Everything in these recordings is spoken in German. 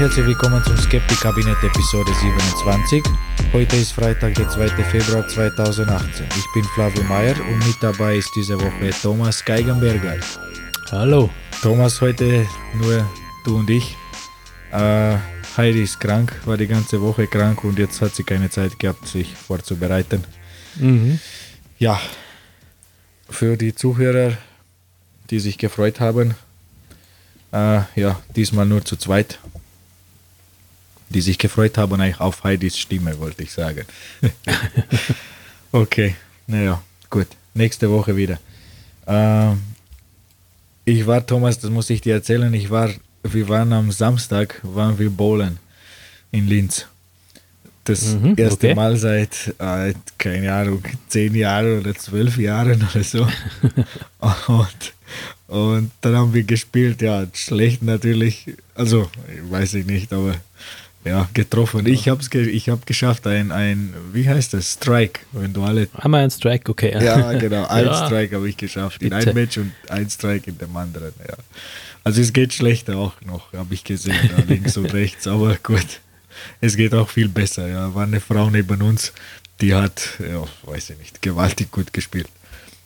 herzlich willkommen zum Skeptik-Kabinett Episode 27. Heute ist Freitag, der 2. Februar 2018. Ich bin Flavio Meyer und mit dabei ist diese Woche Thomas Geigenberger. Hallo. Thomas, heute nur du und ich. Äh, Heidi ist krank, war die ganze Woche krank und jetzt hat sie keine Zeit gehabt, sich vorzubereiten. Mhm. Ja, für die Zuhörer, die sich gefreut haben, äh, ja, diesmal nur zu zweit. Die sich gefreut haben eigentlich auf Heidis Stimme, wollte ich sagen. okay, naja, gut. Nächste Woche wieder. Ähm, ich war, Thomas, das muss ich dir erzählen, ich war, wir waren am Samstag, waren wir bowlen in Linz. Das Mhm, erste okay. Mal seit, äh, keine Ahnung, zehn Jahren oder zwölf Jahren oder so. und, und dann haben wir gespielt, ja, schlecht natürlich, also, weiß ich nicht, aber ja, getroffen. Ich habe es ge ich hab geschafft, ein, ein, wie heißt das, Strike, wenn du alle Haben wir einen Strike? Okay. ja, genau. Ein Ja. Strike habe ich geschafft. In Spitze. einem Match und ein Strike in dem anderen. Ja. Also es geht schlechter auch noch, habe ich gesehen, da links und rechts. Aber gut, es geht auch viel besser. Ja, war eine Frau neben uns, die hat, ja, weiß ich nicht, gewaltig gut gespielt.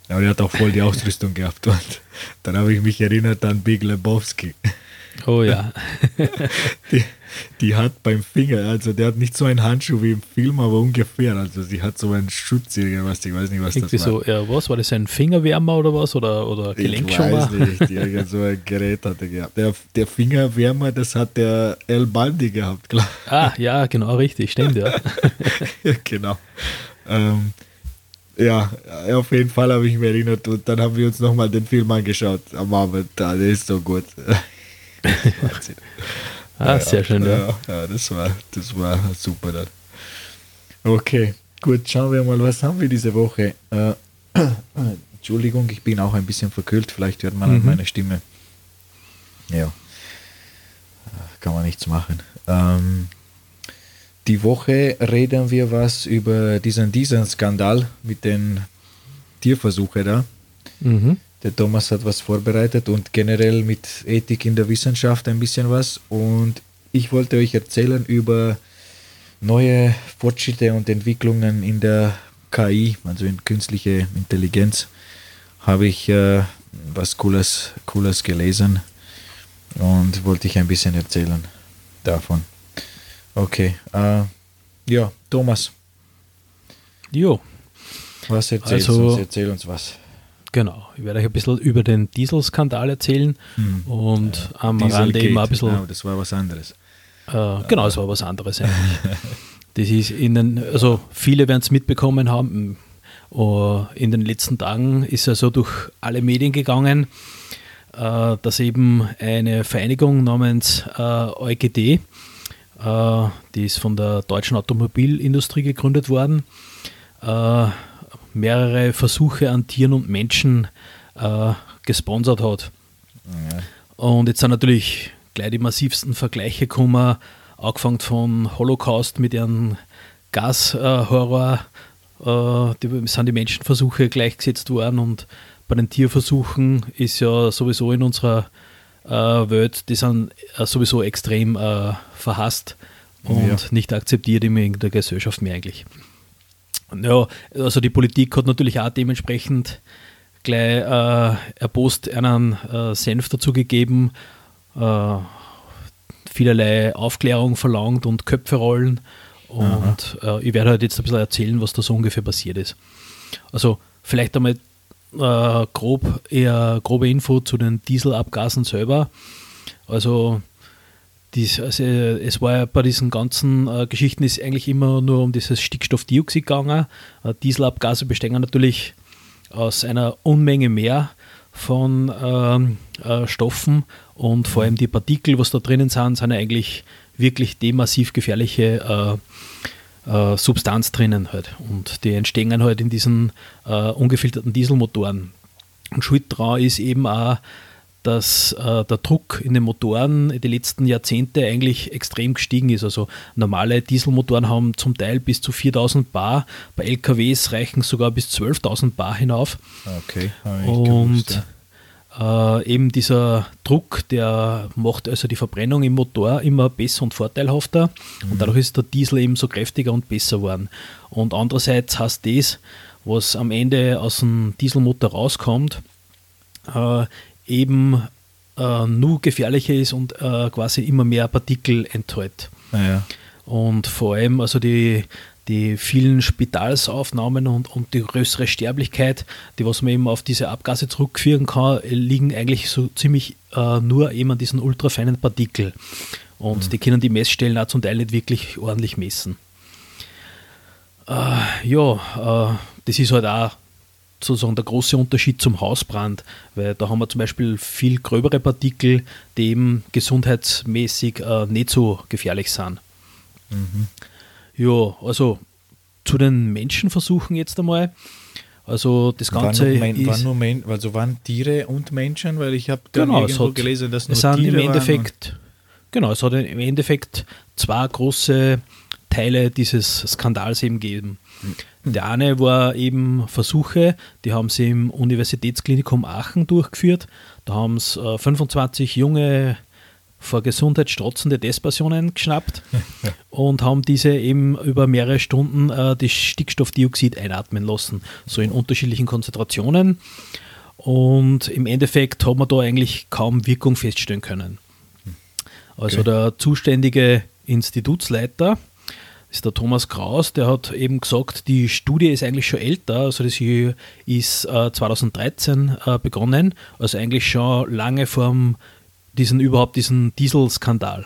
Aber die hat auch voll die Ausrüstung gehabt. Und dann habe ich mich erinnert an Big Lebowski. Oh ja. Die, die hat beim Finger, also der hat nicht so einen Handschuh wie im Film, aber ungefähr. Also sie hat so einen Schutz, irgendwas, ich weiß nicht, was Irgendwie das war. so, ja, was? War das ein Fingerwärmer oder was? Oder, oder Ich weiß nicht, irgend so ein Gerät hat er gehabt. Der, der Fingerwärmer, das hat der El Bandi gehabt, klar. Ah, ja, genau, richtig, stimmt, ja. genau. Ähm, ja, auf jeden Fall habe ich mich erinnert und dann haben wir uns nochmal den Film angeschaut am Abend. Ah, der ist so gut. Wahnsinn. Ah, sehr schön, ja. ja. Ja, das war, das war super dann. Okay, gut, schauen wir mal, was haben wir diese Woche. Äh, Entschuldigung, ich bin auch ein bisschen verkühlt, vielleicht hört man an Mhm. meiner Stimme. Ja, kann man nichts machen. Ähm, die Woche reden wir was über diesen, diesen Skandal mit den Tierversuchen da. Mhm. Der Thomas hat was vorbereitet und generell mit Ethik in der Wissenschaft ein bisschen was. Und ich wollte euch erzählen über neue Fortschritte und Entwicklungen in der KI, also in künstliche Intelligenz. Habe ich äh, was Cooles, Cooles gelesen und wollte ich ein bisschen erzählen davon. Okay, äh, ja, Thomas, Jo, was erzählst Also- du uns? Erzähl uns was. Genau. Ich werde euch ein bisschen über den Dieselskandal erzählen Hm. und am Rande Dieselgate. eben ein bisschen. Genau, das war was anderes. Äh, genau, es war was anderes eigentlich. Das ist in den, also viele werden es mitbekommen haben. äh, In den letzten Tagen ist er so durch alle Medien gegangen, äh, dass eben eine Vereinigung namens äh, EuGD, äh, die ist von der deutschen Automobilindustrie gegründet worden, mehrere Versuche an Tieren und Menschen äh, gesponsert hat. Ja. Und jetzt sind natürlich gleich die massivsten Vergleiche gekommen, angefangen von Holocaust mit ihrem Gashorror, äh, die, sind die Menschenversuche gleichgesetzt worden und bei den Tierversuchen ist ja sowieso in unserer äh, Welt, die sind äh, sowieso extrem äh, verhasst und Ja. nicht akzeptiert in der Gesellschaft mehr eigentlich. Ja, also die Politik hat natürlich auch dementsprechend gleich äh, erbost einen äh, Senf dazu gegeben, äh, vielerlei Aufklärung verlangt und Köpfe rollen. Und äh, ich werde halt jetzt ein bisschen erzählen, was da so ungefähr passiert ist. Also vielleicht einmal äh, grob, eher grobe Info zu den Dieselabgasen selber. Also dies, also, es war ja bei diesen ganzen äh, Geschichten ist eigentlich immer nur um dieses Stickstoffdioxid gegangen. Äh, Dieselabgase bestehen natürlich aus einer Unmenge mehr von ähm, äh, Stoffen und vor allem die Partikel, was da drinnen sind, sind ja eigentlich wirklich die massiv gefährliche äh, äh, Substanz drinnen halt. Und die entstehen halt in diesen äh, ungefilterten Dieselmotoren. Und schuld daran ist eben auch, dass äh, der Druck in den Motoren die letzten Jahrzehnte eigentlich extrem gestiegen ist. Also normale Dieselmotoren haben zum Teil bis zu 4000 Bar, bei LKWs reichen sogar bis 12.000 Bar hinauf. Okay, Und äh, eben dieser Druck, der macht also die Verbrennung im Motor immer besser und vorteilhafter mhm. und dadurch ist der Diesel eben so kräftiger und besser geworden. Und andererseits heißt das, was am Ende aus dem Dieselmotor rauskommt, äh, eben äh, nur gefährlicher ist und äh, quasi immer mehr Partikel enthält. Ja. Und vor allem also die, die vielen Spitalsaufnahmen und, und die größere Sterblichkeit, die was man eben auf diese Abgase zurückführen kann, liegen eigentlich so ziemlich äh, nur eben an diesen ultrafeinen Partikel. Und mhm. die können die Messstellen auch zum Teil nicht wirklich ordentlich messen. Äh, ja, äh, das ist halt auch sozusagen der große Unterschied zum Hausbrand, weil da haben wir zum Beispiel viel gröbere Partikel, die eben gesundheitsmäßig äh, nicht so gefährlich sind. Mhm. Ja, also zu den Menschenversuchen jetzt einmal. Also das Ganze waren nur, ist, waren nur Men also waren Tiere und Menschen, weil ich habe genau, irgendwo hat, gelesen, dass nur es Tiere im Endeffekt genau, es hat im Endeffekt zwei große Teile dieses Skandals eben gegeben. Mhm. Der eine war eben Versuche, die haben sie im Universitätsklinikum Aachen durchgeführt. Da haben es äh, 25 junge vor Gesundheit strotzende Testpersonen geschnappt und haben diese eben über mehrere Stunden äh, das Stickstoffdioxid einatmen lassen, so in unterschiedlichen Konzentrationen. Und im Endeffekt hat man da eigentlich kaum Wirkung feststellen können. Also okay. der zuständige Institutsleiter ist der Thomas Kraus, der hat eben gesagt, die Studie ist eigentlich schon älter, also das hier ist äh, 2013 äh, begonnen, also eigentlich schon lange vor dem diesen überhaupt diesen Dieselskandal.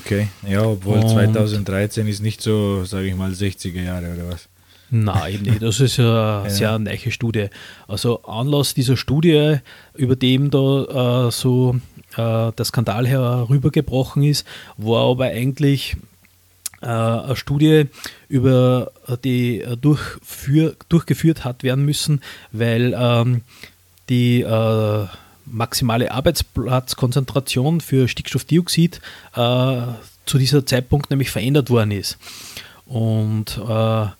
Okay, ja, obwohl und 2013 ist nicht so, sage ich mal, 60er Jahre oder was? Nein, eben nicht. Das ist eine ja. sehr neue Studie. Also Anlass dieser Studie, über dem da äh, so äh, der Skandal herübergebrochen ist, war aber eigentlich eine Studie, über die durchführ, durchgeführt hat werden müssen, weil ähm, die äh, maximale Arbeitsplatzkonzentration für Stickstoffdioxid äh, zu dieser Zeitpunkt nämlich verändert worden ist. Und äh, da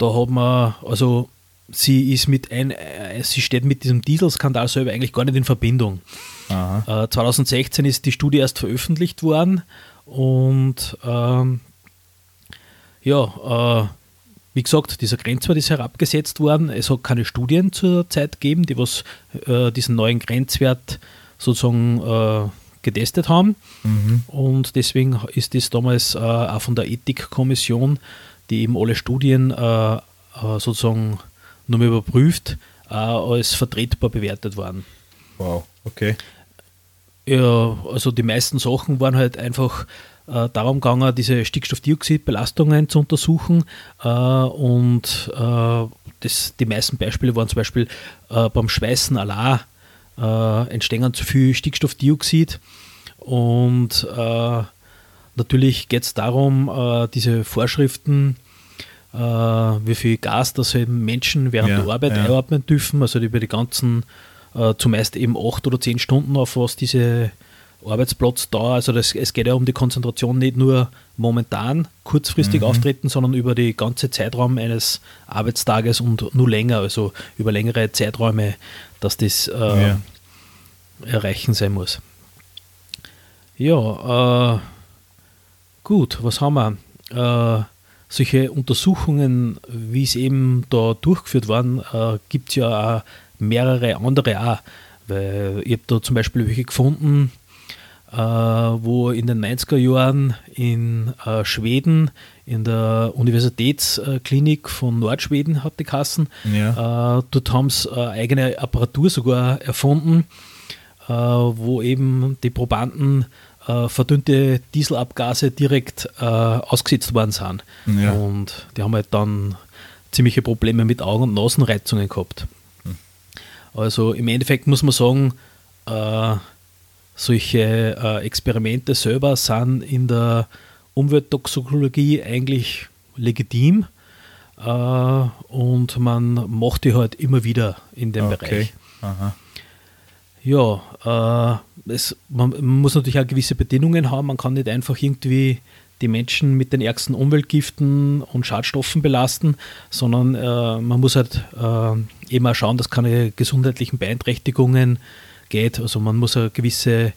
hat man, also sie ist mit ein, äh, sie steht mit diesem Dieselskandal selber eigentlich gar nicht in Verbindung. Äh, 2016 ist die Studie erst veröffentlicht worden und ähm, ja, äh, wie gesagt, dieser Grenzwert ist herabgesetzt worden. Es hat keine Studien zur Zeit gegeben, die was äh, diesen neuen Grenzwert sozusagen äh, getestet haben. Mhm. Und deswegen ist das damals äh, auch von der Ethikkommission, die eben alle Studien äh, äh, sozusagen nur überprüft, als vertretbar bewertet worden. Wow, okay. Ja, also die meisten Sachen waren halt einfach äh, darum gegangen, diese Stickstoffdioxidbelastungen zu untersuchen. Äh, und äh, das, die meisten Beispiele waren zum Beispiel äh, beim Schweißen allein äh, entstehen zu viel Stickstoffdioxid. Und äh, natürlich geht es darum, diese Vorschriften, wie viel Gas das eben Menschen während ja, der Arbeit ja. einatmen dürfen, also über die ganzen zumeist eben acht oder zehn Stunden, auf was diese Arbeitsplatz da. Also das, es geht ja um die Konzentration nicht nur momentan kurzfristig mhm. auftreten, sondern über die ganze Zeitraum eines Arbeitstages und nur länger, also über längere Zeiträume, dass das äh, ja. erreichen sein muss. Ja, äh, gut, was haben wir? Äh, solche Untersuchungen, wie es eben da durchgeführt waren, äh, gibt es ja auch mehrere andere auch. Weil ich habe da zum Beispiel welche gefunden, wo in den 90er Jahren in äh, Schweden in der Universitätsklinik von Nordschweden hat die Kassen. Ja. Äh, dort haben sie eigene Apparatur sogar erfunden, wo eben die Probanden verdünnte Dieselabgase direkt ausgesetzt worden sind. Ja. Und die haben halt dann ziemliche Probleme mit Augen- und Nasenreizungen gehabt. Hm. Also im Endeffekt muss man sagen, solche äh, Experimente selber sind in der Umwelttoxikologie eigentlich legitim äh, und man macht die halt immer wieder in dem okay. Bereich. Aha. Ja, äh, es, man, man, muss natürlich auch gewisse Bedingungen haben. Man kann nicht einfach irgendwie die Menschen mit den ärgsten Umweltgiften und Schadstoffen belasten, sondern äh, man muss halt äh, eben auch schauen, dass keine gesundheitlichen Beeinträchtigungen geht. Also man muss eine gewisse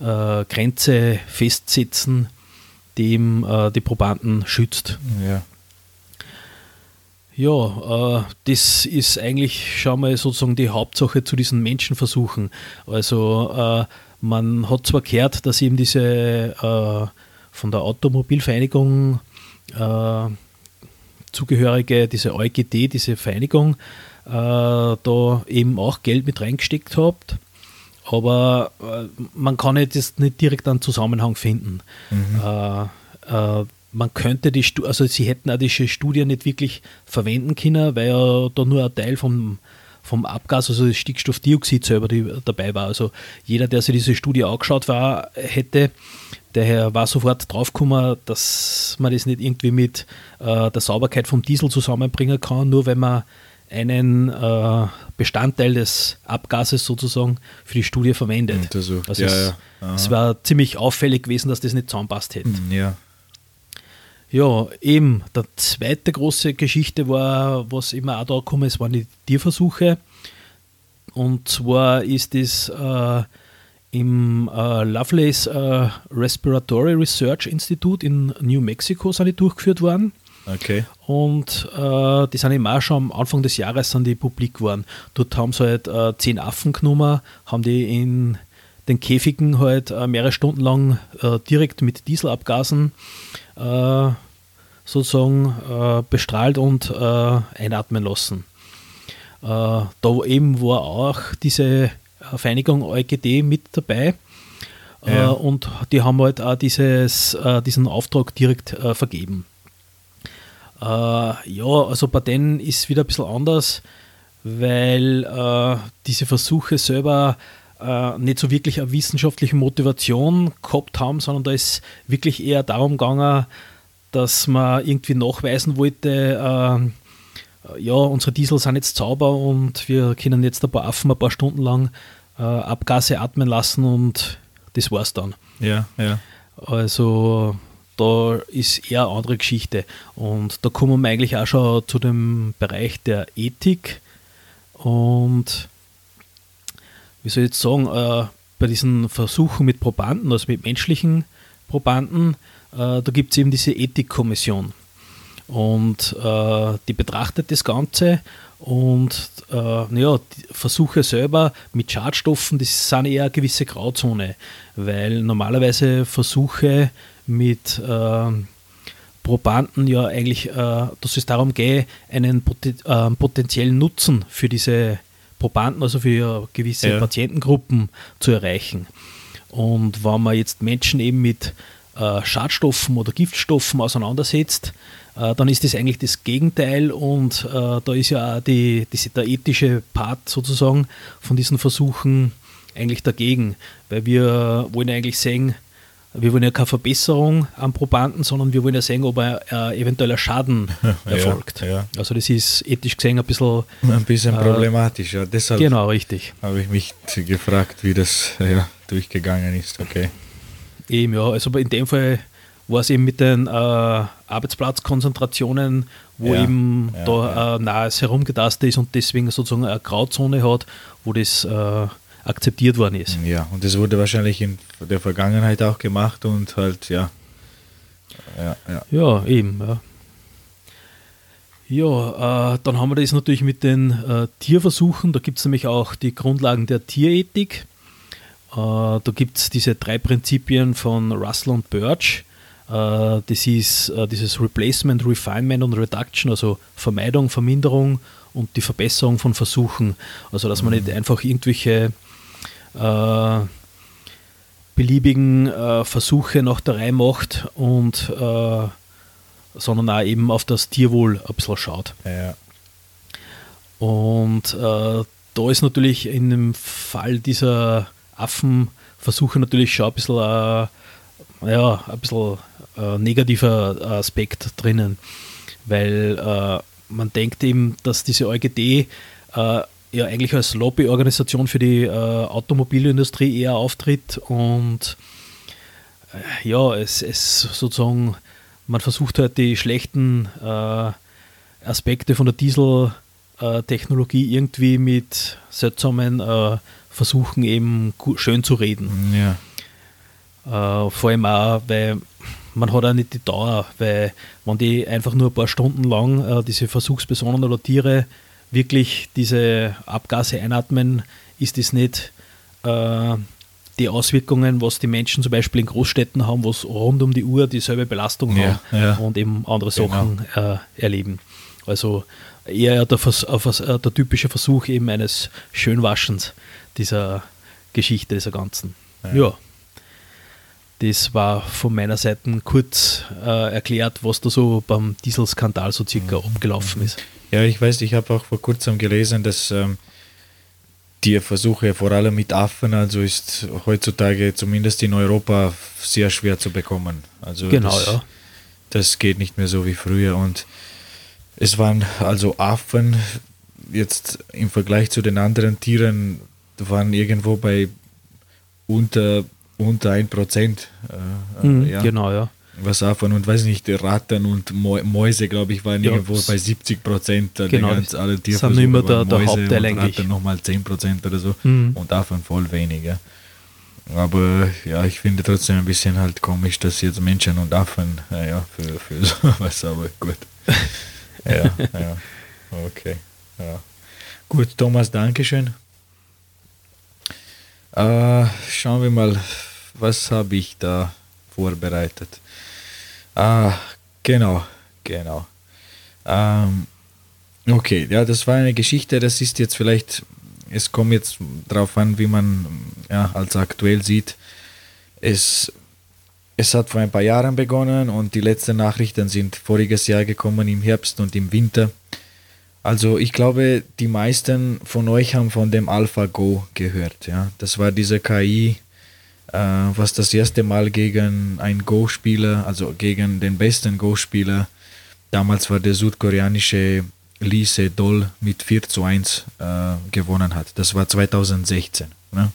äh, Grenze festsetzen, die eben, äh, die Probanden schützt. Ja. Ja, äh, das ist eigentlich schon mal sozusagen die Hauptsache zu diesen Menschenversuchen. Also äh, man hat zwar gehört, dass eben diese äh, von der Automobilvereinigung äh, zugehörige, diese EuGD, diese Vereinigung, da eben auch Geld mit reingesteckt habt. Aber äh, man kann jetzt nicht direkt einen Zusammenhang finden. Mhm. man könnte die, also sie hätten auch diese Studie nicht wirklich verwenden können, weil ja da nur ein Teil vom, vom Abgas, also das Stickstoffdioxid selber die, dabei war. Also jeder, der sich diese Studie angeschaut war, hätte, der war sofort draufgekommen, dass man das nicht irgendwie mit äh, der Sauberkeit vom Diesel zusammenbringen kann, nur wenn man einen äh, Bestandteil des Abgases sozusagen für die Studie verwendet. Untersucht. Also ja, es, ja. es, war ziemlich auffällig gewesen, dass das nicht zusammenpasst hätte. Hm, ja. Ja, eben. Der zweite große Geschichte war, was immer auch da gekommen ist, waren die Tierversuche. Und zwar ist es äh, im äh, Lovelace äh, Respiratory Research Institute in New Mexico sind die durchgeführt worden. Okay. Und äh, die sind auch schon am Anfang des Jahres sind die publik geworden. Dort haben sie halt äh, zehn Affen genommen, haben die in den Käfigen halt äh, mehrere Stunden lang äh, direkt mit Dieselabgasen äh, sozusagen äh, bestrahlt und einatmen lassen. da eben war auch diese Vereinigung EuGD mit dabei. Ja. und die haben halt auch dieses, diesen Auftrag direkt vergeben. Äh, ja, also bei denen ist es wieder ein bisschen anders, weil äh, diese Versuche selber äh, nicht so wirklich eine wissenschaftliche Motivation gehabt haben, sondern da ist wirklich eher darum gegangen, dass man irgendwie nachweisen wollte, äh, ja, unsere Diesel sind jetzt sauber und wir können jetzt ein paar Affen ein paar Stunden lang äh, Abgase atmen lassen und das war's dann. Ja, ja. Also da ist eher eine andere Geschichte. Und da kommen wir eigentlich auch schon zu dem Bereich der Ethik. Und wie soll ich jetzt sagen, äh, bei diesen Versuchen mit Probanden, also mit menschlichen Probanden, äh, da gibt es eben diese Ethikkommission. Und äh, die betrachtet das Ganze und äh, naja, Versuche selber mit Schadstoffen, das sind eher eine gewisse Grauzone, weil normalerweise Versuche mit äh, Probanden ja eigentlich, äh, dass es darum geht, einen äh, potenziellen Nutzen für diese Probanden, also für gewisse ja. Patientengruppen zu erreichen. Und wenn man jetzt Menschen eben mit äh, Schadstoffen oder Giftstoffen auseinandersetzt, äh, dann ist das eigentlich das Gegenteil und äh, da ist ja auch die, die, der ethische Part sozusagen von diesen Versuchen eigentlich dagegen, weil wir wollen eigentlich sehen, wir wollen ja keine Verbesserung am Probanden, sondern wir wollen ja sehen, ob er äh, eventueller Schaden erfolgt. Ja, ja. Also das ist ethisch gesehen ein bisschen... Ein bisschen äh, problematisch, ja. Deshalb genau, richtig. habe ich mich gefragt, wie das ja, durchgegangen ist. Okay. Eben, ja. Also in dem Fall war es eben mit den äh, Arbeitsplatzkonzentrationen, wo ja, eben da äh, nahes herumgetastet ist und deswegen sozusagen eine Grauzone hat, wo das äh, akzeptiert worden ist. Ja, und das wurde wahrscheinlich in der Vergangenheit auch gemacht und halt, ja. Ja, ja. ja eben, ja. Ja, äh, dann haben wir das natürlich mit den äh, Tierversuchen. Da gibt es nämlich auch die Grundlagen der Tierethik. Äh, da gibt es diese drei Prinzipien von Russell und Birch. Äh, das ist äh, dieses Replacement, Refinement und Reduction, also Vermeidung, Verminderung und die Verbesserung von Versuchen. Also dass man mhm. nicht einfach irgendwelche äh, beliebigen äh, Versuche nach der Reihe macht und äh, sondern auch eben auf das Tierwohl ein bisschen schaut. Ja. Und äh, da ist natürlich in dem Fall dieser Affenversuche natürlich schon ein bisschen, äh, ja, ein bisschen negativer Aspekt drinnen, weil man denkt eben, dass diese EuGD ja eigentlich als Lobbyorganisation für die äh, Automobilindustrie eher auftritt und äh, ja, es, es sozusagen, man versucht halt die schlechten äh, Aspekte von der Diesel äh, irgendwie mit seltsamen äh, Versuchen eben schön zu reden. Ja. Äh, vor allem auch, weil man hat auch nicht die Dauer, weil wenn die einfach nur ein paar Stunden lang äh, diese Versuchspersonen oder Tiere wirklich diese Abgase einatmen, ist das nicht äh, die Auswirkungen, was die Menschen zum Beispiel in Großstädten haben, was rund um die Uhr dieselbe Belastung ja, haben ja. und eben andere Genau. Sachen äh, erleben. Also eher der, Vers äh, äh, der typische Versuch eben eines Schönwaschens dieser Geschichte, dieser ganzen. Ja. Ja. Das war von meiner Seite kurz äh, erklärt, was da so beim Dieselskandal so circa Mhm. abgelaufen ist. Ja, ich weiß, ich habe auch vor kurzem gelesen, dass ähm, die Versuche vor allem mit Affen, also ist heutzutage zumindest in Europa sehr schwer zu bekommen. Also Genau, das, ja. das geht nicht mehr so wie früher und es waren also Affen jetzt im Vergleich zu den anderen Tieren waren irgendwo bei unter unter 1 Prozent. Äh, Mhm, ja Genau, ja. Was Affen und weiß nicht, Ratten und Mäu- Mäuse, glaube ich, waren Ja, irgendwo bei 70 Prozent. Genau, ganz, alle sind Tierversuche immer der- der Hauptteil und eigentlich. Ratten nochmal 10 Prozent oder so Mhm. und Affen voll weniger. Aber ja, ich finde trotzdem ein bisschen halt komisch, dass jetzt Menschen und Affen, naja, für, für sowas, aber gut. Ja, ja, okay. Ja. Gut, Thomas, Dankeschön. Äh, schauen wir mal, was habe ich da vorbereitet. Ah, genau, genau. Ähm, okay, ja, das war eine Geschichte, das ist jetzt vielleicht, es kommt jetzt darauf an, wie man ja, als aktuell sieht. Es, es hat vor ein paar Jahren begonnen und die letzten Nachrichten sind voriges Jahr gekommen im Herbst und im Winter. Also ich glaube, die meisten von euch haben von dem AlphaGo gehört. Ja? Das war diese KI, was das erste Mal gegen einen Go-Spieler, also gegen den besten Go-Spieler, damals war der südkoreanische Lee Sedol mit 4 zu 1 äh, gewonnen hat. Das war 2016. Ne?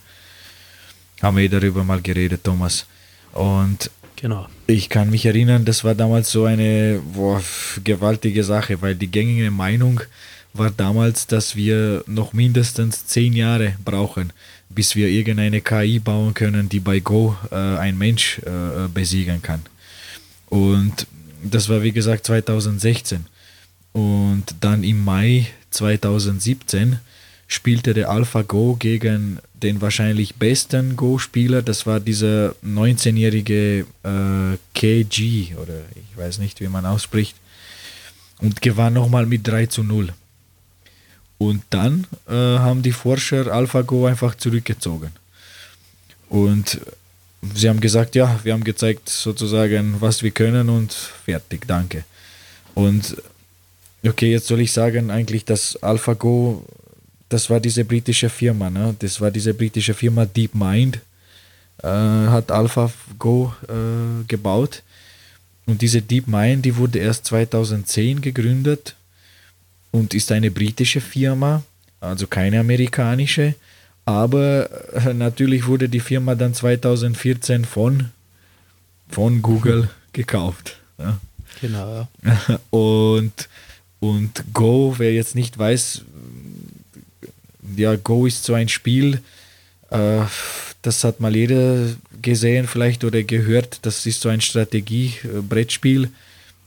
Haben wir darüber mal geredet, Thomas. Und Genau. ich kann mich erinnern, das war damals so eine boah, gewaltige Sache, weil die gängige Meinung war damals, dass wir noch mindestens zehn Jahre brauchen, bis wir irgendeine KI bauen können, die bei Go äh, ein Mensch äh, besiegen kann. Und das war wie gesagt 2016. Und dann im Mai 2017 spielte der AlphaGo gegen den wahrscheinlich besten Go-Spieler. Das war dieser 19-jährige äh, KG, oder ich weiß nicht, wie man ausspricht. Und gewann nochmal mit 3 zu 0. Und dann äh, haben die Forscher AlphaGo einfach zurückgezogen. Und sie haben gesagt, ja, wir haben gezeigt sozusagen, was wir können und fertig, danke. Und okay, jetzt soll ich sagen eigentlich, dass AlphaGo, das war diese britische Firma, ne? das war diese britische Firma DeepMind, äh, hat AlphaGo äh, gebaut. Und diese DeepMind, die wurde erst 2010 gegründet und ist eine britische Firma, also keine amerikanische. Aber äh, natürlich wurde die Firma dann 2014 von, von Google gekauft. Ja. Genau, ja. Und, und Go, wer jetzt nicht weiß, ja, Go ist so ein Spiel, äh, das hat mal jeder gesehen vielleicht oder gehört, das ist so ein Strategie-Brettspiel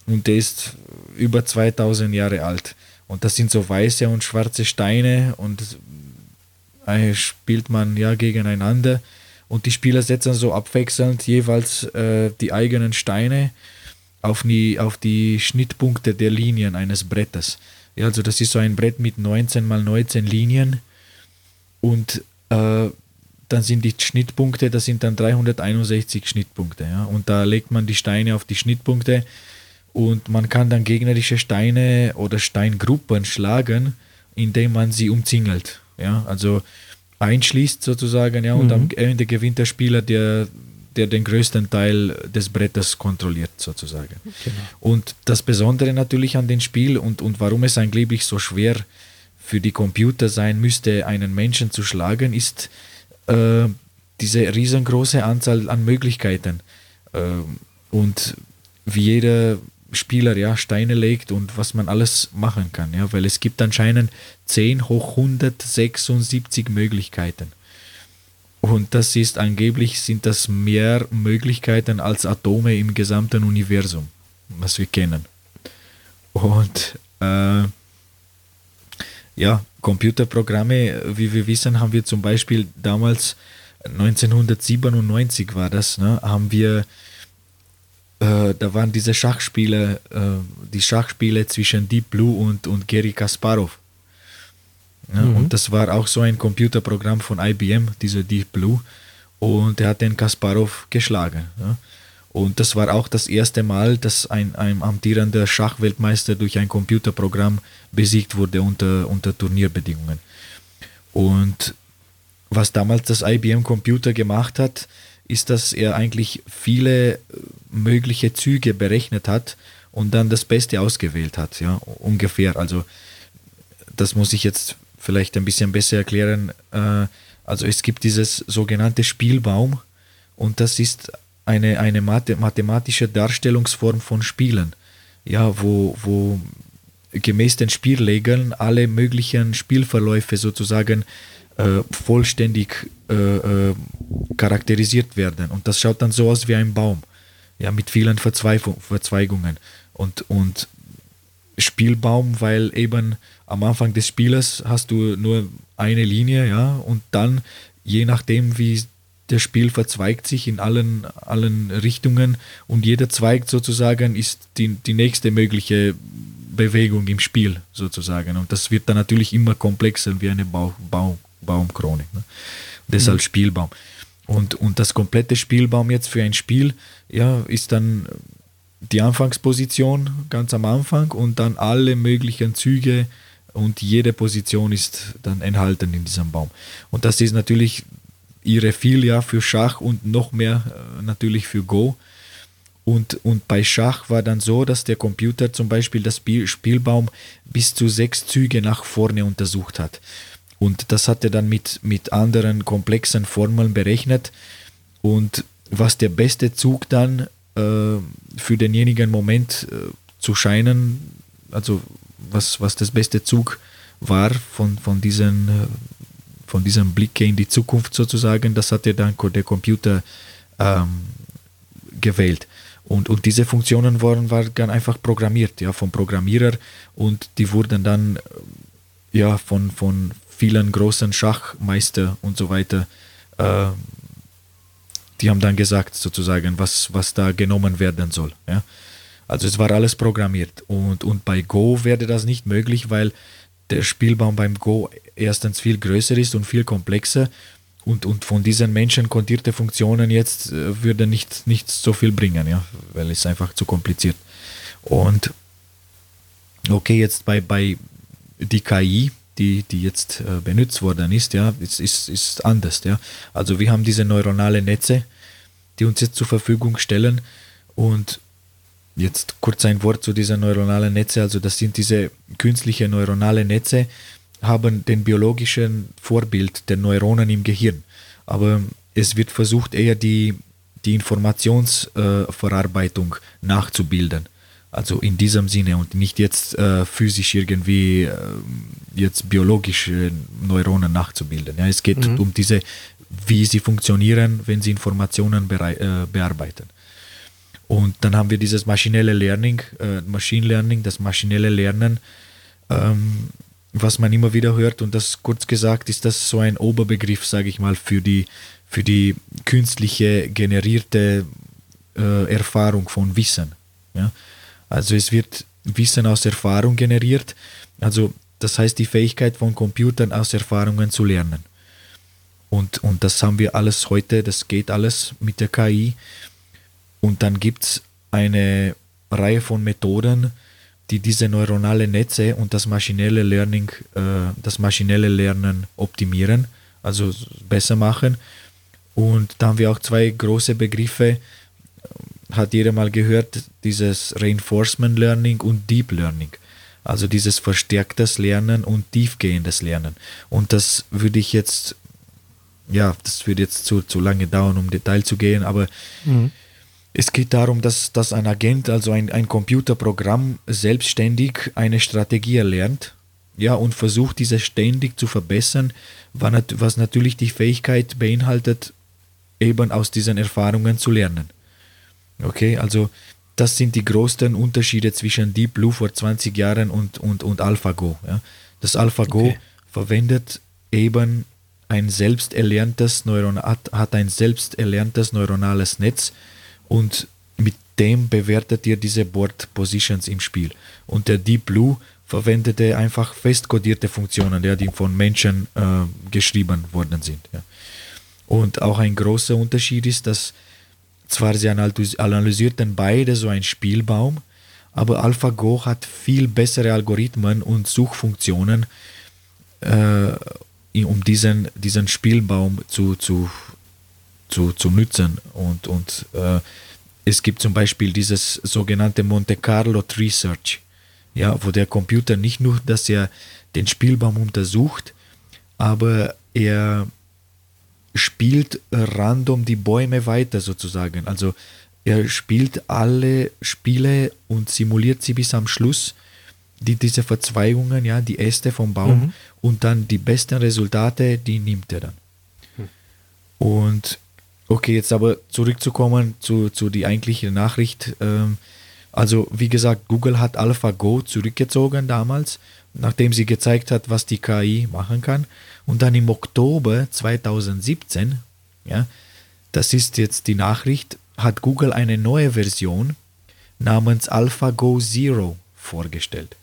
und der ist über 2000 Jahre alt. Und das sind so weiße und schwarze Steine und äh, spielt man ja gegeneinander und die Spieler setzen so abwechselnd jeweils äh, die eigenen Steine auf die, auf die Schnittpunkte der Linien eines Brettes. Ja, also das ist so ein Brett mit 19 mal 19 Linien und äh, dann sind die Schnittpunkte, das sind dann 361 Schnittpunkte. Ja? Und da legt man die Steine auf die Schnittpunkte und man kann dann gegnerische Steine oder Steingruppen schlagen, indem man sie umzingelt. Ja? Also einschließt sozusagen, ja, und Mhm. am Ende gewinnt der Spieler, der, der den größten Teil des Brettes kontrolliert, sozusagen. Genau. Und das Besondere natürlich an dem Spiel und, und warum es angeblich so schwer für die Computer sein müsste, einen Menschen zu schlagen, ist äh, diese riesengroße Anzahl an Möglichkeiten. Ähm, und wie jeder Spieler ja Steine legt und was man alles machen kann, ja, weil es gibt anscheinend 10 hoch 176 Möglichkeiten. Und das ist angeblich sind das mehr Möglichkeiten als Atome im gesamten Universum, was wir kennen. Und äh, ja, Computerprogramme, wie wir wissen, haben wir zum Beispiel damals 1997 war das, ne, haben wir äh, da waren diese Schachspiele, äh, die Schachspiele zwischen Deep Blue und, und Gary Kasparov. Ja, mhm. Und das war auch so ein Computerprogramm von IBM, diese Deep Blue. Und er hat den Kasparov geschlagen. Ja. Und das war auch das erste Mal, dass ein, ein amtierender Schachweltmeister durch ein Computerprogramm besiegt wurde unter, unter Turnierbedingungen. Und was damals das IBM Computer gemacht hat, ist, dass er eigentlich viele äh, mögliche Züge berechnet hat und dann das Beste ausgewählt hat, ja, ungefähr. Also das muss ich jetzt vielleicht ein bisschen besser erklären. Äh, also es gibt dieses sogenannte Spielbaum und das ist eine, eine mathematische Darstellungsform von Spielen, ja, wo, wo gemäß den Spielregeln alle möglichen Spielverläufe sozusagen äh, vollständig äh, äh, charakterisiert werden. Und das schaut dann so aus wie ein Baum, ja, mit vielen Verzweigungen. Und, und Spielbaum, weil eben am Anfang des Spieles hast du nur eine Linie, ja, und dann, je nachdem, wie das Spiel verzweigt sich in allen, allen Richtungen und jeder Zweig sozusagen ist die, die nächste mögliche Bewegung im Spiel sozusagen. Und das wird dann natürlich immer komplexer wie eine Bau, Bau, Baumkrone. Ne? Deshalb mhm. Spielbaum. Und, und das komplette Spielbaum jetzt für ein Spiel, ja, ist dann die Anfangsposition ganz am Anfang und dann alle möglichen Züge und jede Position ist dann enthalten in diesem Baum. Und das ist natürlich ihre viel ja für Schach und noch mehr äh, natürlich für Go. Und, und bei Schach war dann so, dass der Computer zum Beispiel das Spielbaum bis zu sechs Züge nach vorne untersucht hat. Und das hat er dann mit, mit anderen komplexen Formeln berechnet. Und was der beste Zug dann äh, für denjenigen Moment äh, zu scheinen, also was, was das beste Zug war von, von, diesen, äh, von diesem Blick in die Zukunft sozusagen, das hat er dann der Computer ähm, gewählt. Und, und diese Funktionen wurden waren einfach programmiert, ja, vom Programmierer und die wurden dann ja, von, von vielen großen Schachmeister und so weiter, äh, die haben dann gesagt, sozusagen, was, was da genommen werden soll. Ja? Also es war alles programmiert. Und, und bei Go wäre das nicht möglich, weil der Spielbaum beim Go erstens viel größer ist und viel komplexer. Und, und von diesen Menschen kontierte Funktionen jetzt äh, würde nicht, nicht so viel bringen, ja, weil es einfach zu kompliziert. Und okay, jetzt bei, bei die KI, die, die jetzt äh, benutzt worden ist, ja, ist, ist, ist anders. Ja. Also wir haben diese neuronale Netze, die uns jetzt zur Verfügung stellen. Und jetzt kurz ein Wort zu diesen neuronalen Netze. Also das sind diese künstliche neuronale Netze, haben den biologischen Vorbild der Neuronen im Gehirn. Aber es wird versucht, eher die, die Informationsverarbeitung äh, nachzubilden. Also in diesem Sinne und nicht jetzt äh, physisch irgendwie äh, jetzt biologische Neuronen nachzubilden. Ja, es geht mhm. um diese, wie sie funktionieren, wenn sie Informationen äh, bearbeiten. Und dann haben wir dieses maschinelle Learning, äh, Machine Learning, das maschinelle Lernen, ähm, was man immer wieder hört. Und das kurz gesagt ist das so ein Oberbegriff, sage ich mal, für die, für die künstliche generierte äh, Erfahrung von Wissen. Ja? Also es wird Wissen aus Erfahrung generiert. Also das heißt die Fähigkeit von Computern aus Erfahrungen zu lernen. Und, und das haben wir alles heute, das geht alles mit der KI. Und dann gibt es eine Reihe von Methoden, die diese neuronale Netze und das maschinelle Learning, äh, das maschinelle Lernen optimieren, also besser machen. Und da haben wir auch zwei große Begriffe, hat jeder mal gehört, dieses Reinforcement Learning und Deep Learning. Also dieses verstärktes Lernen und tiefgehendes Lernen. Und das würde ich jetzt, ja, das würde jetzt zu, zu lange dauern, um Detail zu gehen, aber mhm. Es geht darum, dass, dass ein Agent, also ein, ein Computerprogramm, selbstständig eine Strategie erlernt ja, und versucht, diese ständig zu verbessern, was natürlich die Fähigkeit beinhaltet, eben aus diesen Erfahrungen zu lernen. Okay, also das sind die größten Unterschiede zwischen Deep Blue vor 20 Jahren und, und, und AlphaGo. Ja. Das AlphaGo okay. verwendet eben ein selbst erlerntes Neuron hat, hat ein selbst erlerntes neuronales Netz und mit dem bewertet ihr diese Board Positions im Spiel. Und der Deep Blue verwendete einfach festkodierte Funktionen, ja, die von Menschen äh, geschrieben worden sind. Ja. Und auch ein großer Unterschied ist, dass zwar sie analysierten beide so einen Spielbaum, aber AlphaGo hat viel bessere Algorithmen und Suchfunktionen, äh, um diesen, diesen Spielbaum zu, zu, zu, zu nutzen. Und, und äh, es gibt zum Beispiel dieses sogenannte Monte Carlo Tree Search, ja, wo der Computer nicht nur, dass er den Spielbaum untersucht, aber er spielt random die Bäume weiter sozusagen. Also er spielt alle Spiele und simuliert sie bis am Schluss, die, diese Verzweigungen, ja, die Äste vom Baum mhm. und dann die besten Resultate, die nimmt er dann. Mhm. Und okay, jetzt aber zurückzukommen zu, zu die eigentliche Nachricht. Ähm, also wie gesagt, Google hat AlphaGo zurückgezogen damals, nachdem sie gezeigt hat, was die KI machen kann. Und dann im Oktober 2017, ja, das ist jetzt die Nachricht, hat Google eine neue Version namens AlphaGo Zero vorgestellt.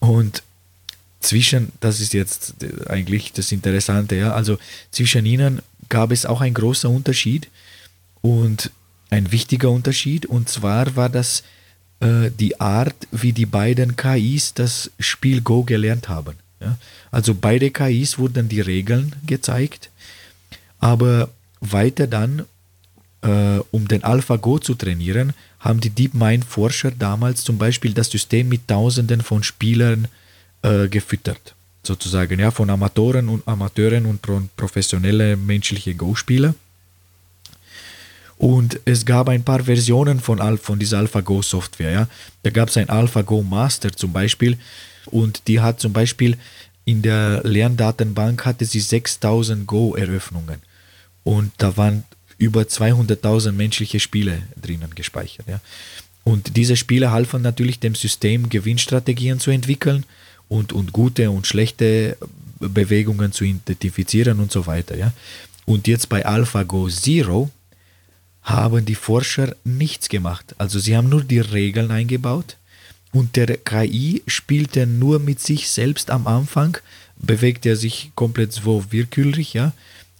Und zwischen, das ist jetzt eigentlich das Interessante, ja, also zwischen ihnen gab es auch ein großer Unterschied und ein wichtiger Unterschied, und zwar war das äh, die Art, wie die beiden KIs das Spiel Go gelernt haben. Ja. Also beide KIs wurden die Regeln gezeigt, aber weiter dann äh, um den AlphaGo zu trainieren, haben die DeepMind-Forscher damals zum Beispiel das System mit Tausenden von Spielern äh, gefüttert. Sozusagen, ja, von Amateuren und Amateuren und professionelle menschliche Go-Spieler. Und es gab ein paar Versionen von, von dieser AlphaGo-Software. Ja. Da gab es ein AlphaGo Master zum Beispiel und die hat zum Beispiel in der Lerndatenbank hatte sie 6000 Go-Eröffnungen. Und da waren über 200.000 menschliche Spiele drinnen gespeichert. Ja. Und diese Spiele halfen natürlich dem System, Gewinnstrategien zu entwickeln und, und gute und schlechte Bewegungen zu identifizieren und so weiter. Ja. Und jetzt bei AlphaGo Zero haben die Forscher nichts gemacht. Also sie haben nur die Regeln eingebaut und der KI spielte nur mit sich selbst am Anfang, bewegt er sich komplett so willkürlich, ja,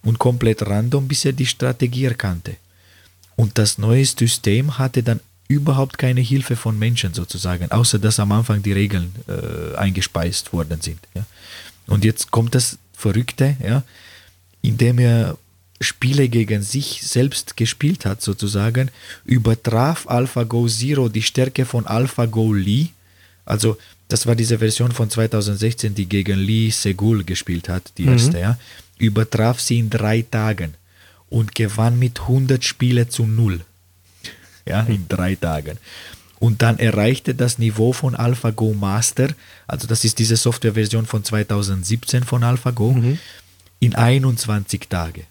und komplett random, bis er die Strategie erkannte. Und das neue System hatte dann überhaupt keine Hilfe von Menschen sozusagen, außer dass am Anfang die Regeln äh, eingespeist worden sind. Ja. Und jetzt kommt das Verrückte, ja, indem er Spiele gegen sich selbst gespielt hat, sozusagen, übertraf AlphaGo Zero die Stärke von AlphaGo Lee. Also, das war diese Version von 2016, die gegen Lee Segul gespielt hat, die mhm. erste, ja übertraf sie in drei Tagen und gewann mit 100 Spiele zu null. Ja, in drei Tagen. Und dann erreichte das Niveau von AlphaGo Master, also das ist diese Softwareversion von 2017 von AlphaGo, mhm. in 21 Tage.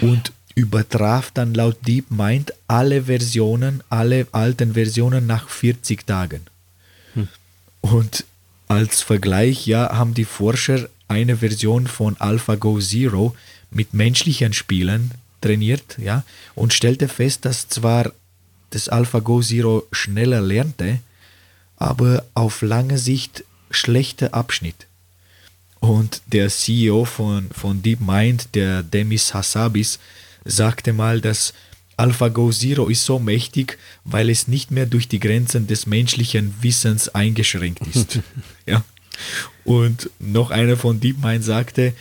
Und übertraf dann laut DeepMind alle Versionen, alle alten Versionen nach 40 Tagen. Mhm. Und als Vergleich, ja, haben die Forscher eine Version von AlphaGo Zero mit menschlichen Spielern trainiert, ja, und stellte fest, dass zwar das AlphaGo Zero schneller lernte, aber auf lange Sicht schlechter Abschnitt. Und der CEO von, von DeepMind, der Demis Hassabis, sagte mal, dass AlphaGo Zero ist so mächtig, weil es nicht mehr durch die Grenzen des menschlichen Wissens eingeschränkt ist. ja. Und noch einer von DeepMind sagte,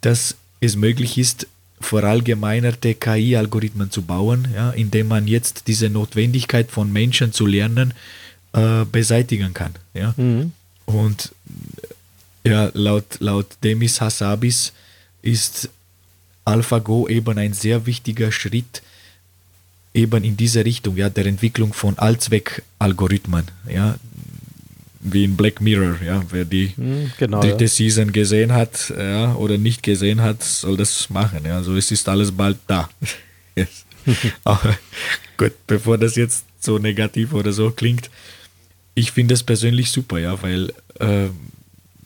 dass es möglich ist, verallgemeinerte KI-Algorithmen zu bauen, ja, indem man jetzt diese Notwendigkeit von Menschen zu lernen äh, beseitigen kann. Ja. Mhm. Und ja, laut, laut Demis Hassabis ist AlphaGo eben ein sehr wichtiger Schritt eben in diese Richtung, ja, der Entwicklung von Allzweck-Algorithmen, ja, wie in Black Mirror, ja, wer die Hm, genau, dritte ja. Season gesehen hat, ja, oder nicht gesehen hat, soll das machen, ja, also es ist alles bald da. yes. Aber gut, bevor das jetzt so negativ oder so klingt, ich finde es persönlich super, ja, weil äh,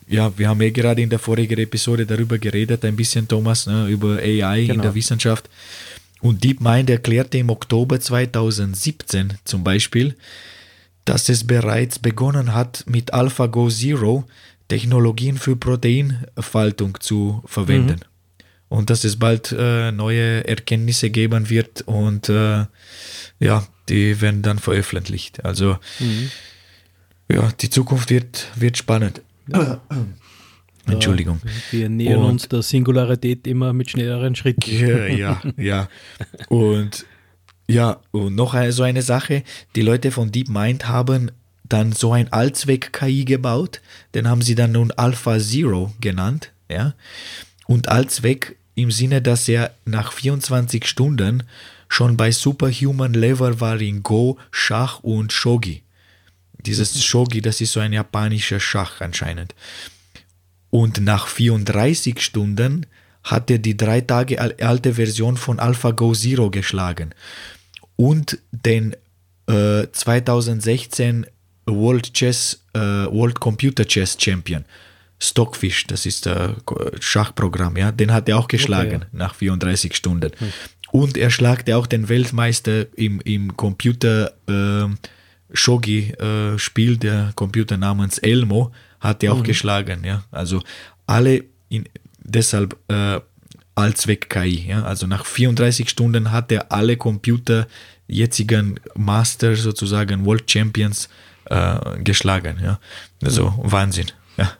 ja, wir haben ja gerade in der vorigen Episode darüber geredet, ein bisschen, Thomas, ne, über AI in Genau. der Wissenschaft. Und DeepMind erklärte im Oktober 2017 zum Beispiel, dass es bereits begonnen hat, mit AlphaGo Zero Technologien für Proteinfaltung zu verwenden. Und dass es bald äh, neue Erkenntnisse geben wird und äh, ja, die werden dann veröffentlicht. Also ja, die Zukunft wird, wird spannend. Entschuldigung. Wir nähern Und- uns der Singularität immer mit schnelleren Schritten. Ja, ja, ja. Und ja, und noch so eine Sache, die Leute von DeepMind haben dann so ein Allzweck-KI gebaut, den haben sie dann nun Alpha Zero genannt, ja. Und Allzweck im Sinne, dass er nach 24 Stunden schon bei Superhuman Level war in Go, Schach und Shogi. Dieses Shogi, das ist so ein japanischer Schach anscheinend. Und nach 34 Stunden hat er die drei Tage al- alte Version von AlphaGo Zero geschlagen und den äh, 2016 World Chess, äh, World Computer Chess Champion Stockfish, das ist der Ko- Schachprogramm, ja, den hat er auch geschlagen ja. nach 34 Stunden. Und er schlagte auch den Weltmeister im, im Computer ähm, Shogi-Spiel, der Computer namens Elmo, hat er auch geschlagen. Ja? Also alle in, deshalb äh, Allzweck-KI. Ja? Also nach 34 Stunden hat er alle Computer jetzigen Master sozusagen World Champions äh, geschlagen. Ja? Also Wahnsinn. Ja.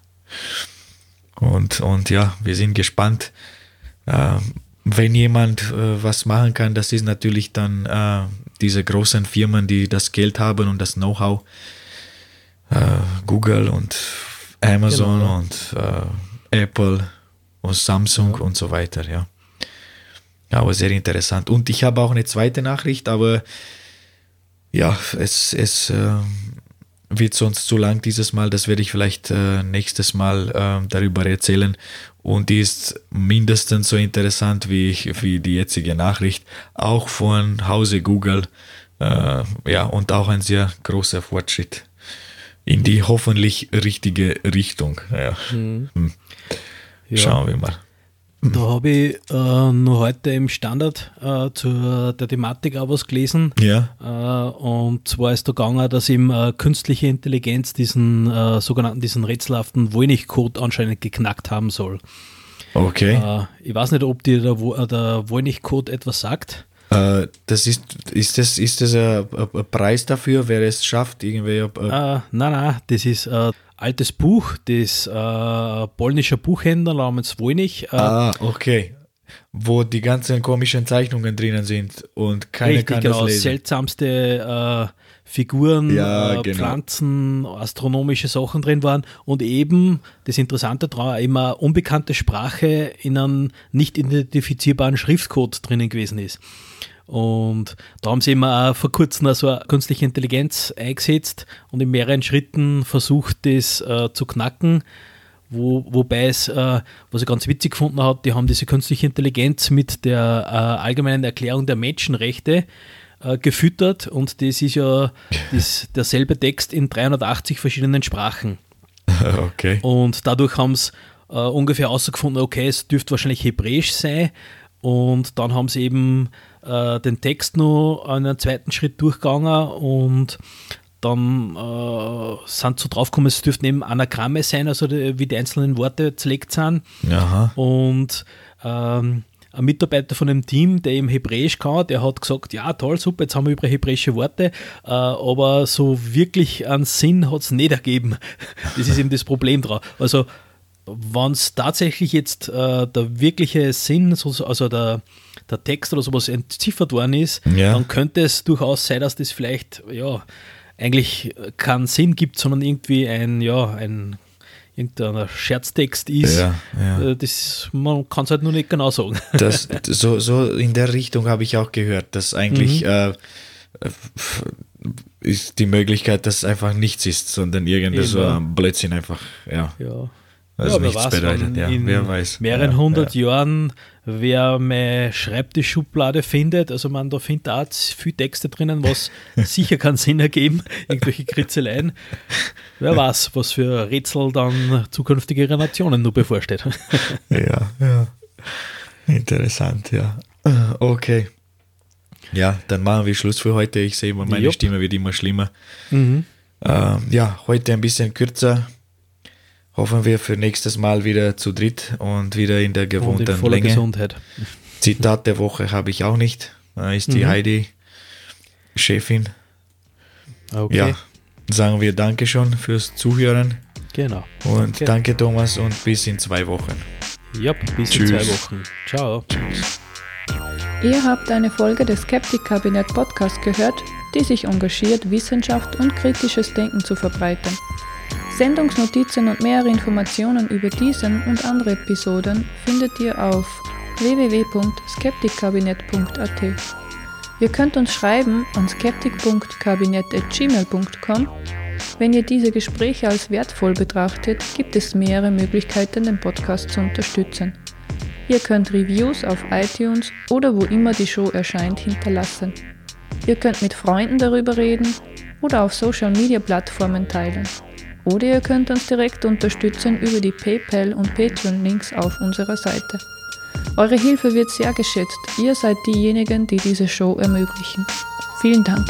Und, und ja, wir sind gespannt. Ähm, wenn jemand äh, was machen kann, das ist natürlich dann äh, diese großen Firmen, die das Geld haben und das Know-how. Äh, Google und Amazon Genau. und äh, Apple und Samsung und so weiter, ja. Ja, aber sehr interessant. Und ich habe auch eine zweite Nachricht, aber ja, es, es äh, wird sonst zu lang dieses Mal. Das werde ich vielleicht äh, nächstes Mal äh, darüber erzählen. Und die ist mindestens so interessant wie, ich, wie die jetzige Nachricht. Auch von Hause Google. Äh, ja, und auch ein sehr großer Fortschritt in die hoffentlich richtige Richtung. Ja. Hm. Ja. Schauen wir mal. Da habe ich äh, noch heute im Standard äh, zur der Thematik auch was gelesen. Ja. Äh, und zwar ist da gegangen, dass eben äh, künstliche Intelligenz diesen äh, sogenannten, diesen rätselhaften Voynich-Code anscheinend geknackt haben soll. Okay. Äh, ich weiß nicht, ob dir der, der Voynich-Code etwas sagt. Das ist, ist das, ist das ein, ein Preis dafür, wer es schafft, irgendwie. Nein, nein, das ist altes Buch, das äh, polnischer Buchhändler namens Voynich. Äh, ah, okay. Wo die ganzen komischen Zeichnungen drinnen sind und keiner Richtig, kann genau. das lesen. Seltsamste äh, Figuren, Ja, äh, genau. Pflanzen, astronomische Sachen drin waren und eben das Interessante daran, eine unbekannte Sprache in einem nicht identifizierbaren Schriftcode drinnen gewesen ist. Und da haben sie eben auch vor kurzem so eine künstliche Intelligenz eingesetzt und in mehreren Schritten versucht, das äh, zu knacken. Wo, wobei es, äh, was ich ganz witzig gefunden habe, die haben diese künstliche Intelligenz mit der äh, allgemeinen Erklärung der Menschenrechte äh, gefüttert und das ist ja das, derselbe Text in 380 verschiedenen Sprachen. okay. Und dadurch haben sie äh, ungefähr herausgefunden, okay, es dürfte wahrscheinlich Hebräisch sein. Und dann haben sie eben äh, den Text noch einen zweiten Schritt durchgegangen und dann äh, sind so draufgekommen, es dürften eben Anagramme sein, also die, wie die einzelnen Worte zerlegt sind. Aha. Und ähm, ein Mitarbeiter von dem Team, der eben Hebräisch kann, der hat gesagt, ja toll, super, jetzt haben wir über hebräische Worte, äh, aber so wirklich einen Sinn hat es nicht ergeben. Das ist eben das Problem dran. Also wenn es tatsächlich jetzt äh, der wirkliche Sinn, so, also der, der Text oder sowas entziffert worden ist, Ja. dann könnte es durchaus sein, dass das vielleicht, ja, eigentlich keinen Sinn gibt, sondern irgendwie ein, ja, ein irgendein Scherztext ist. Ja, ja. Äh, Das, man kann es halt nur nicht genau sagen. Das, so, so in der Richtung habe ich auch gehört, dass eigentlich Mhm. äh, ist die Möglichkeit, dass es einfach nichts ist, sondern irgendein Eben, so ein Blödsinn einfach, ja. Ja. Also ja, wer nichts weiß, bedeutet, ja. in Wer weiß. mehreren ja, hundert ja. Jahren wer meine Schreibtischschublade findet, also man, da findet auch viel Texte drinnen, was sicher keinen Sinn ergeben, irgendwelche Kritzeleien. Wer weiß, was für Rätsel dann zukünftige Generationen nur bevorsteht. Ja, ja. Interessant, ja. Okay. Ja, dann machen wir Schluss für heute. Ich sehe immer, meine. Stimme wird immer schlimmer. Mhm. Ähm, ja, heute ein bisschen kürzer. Hoffen wir für nächstes Mal wieder zu dritt und wieder in der Und in gewohnten voller Länge. Gesundheit. Zitat der Woche habe ich auch nicht. Da ist die Mhm. Heidi Chefin. Okay, Ja, sagen wir Danke schon fürs Zuhören genau. und Danke. danke Thomas und bis in zwei Wochen. Ja, bis Tschüss. in zwei Wochen. Ciao. Ihr habt eine Folge des Skeptik-Kabinett Podcast gehört, die sich engagiert, Wissenschaft und kritisches Denken zu verbreiten. Sendungsnotizen und mehrere Informationen über diesen und andere Episoden findet ihr auf www.skeptikkabinett.at. Ihr könnt uns schreiben an skeptik.kabinett.gmail.com. Wenn ihr diese Gespräche als wertvoll betrachtet, gibt es mehrere Möglichkeiten, den Podcast zu unterstützen. Ihr könnt Reviews auf iTunes oder wo immer die Show erscheint hinterlassen. Ihr könnt mit Freunden darüber reden oder auf Social Media Plattformen teilen. Oder ihr könnt uns direkt unterstützen über die PayPal und Patreon Links auf unserer Seite. Eure Hilfe wird sehr geschätzt. Ihr seid diejenigen, die diese Show ermöglichen. Vielen Dank.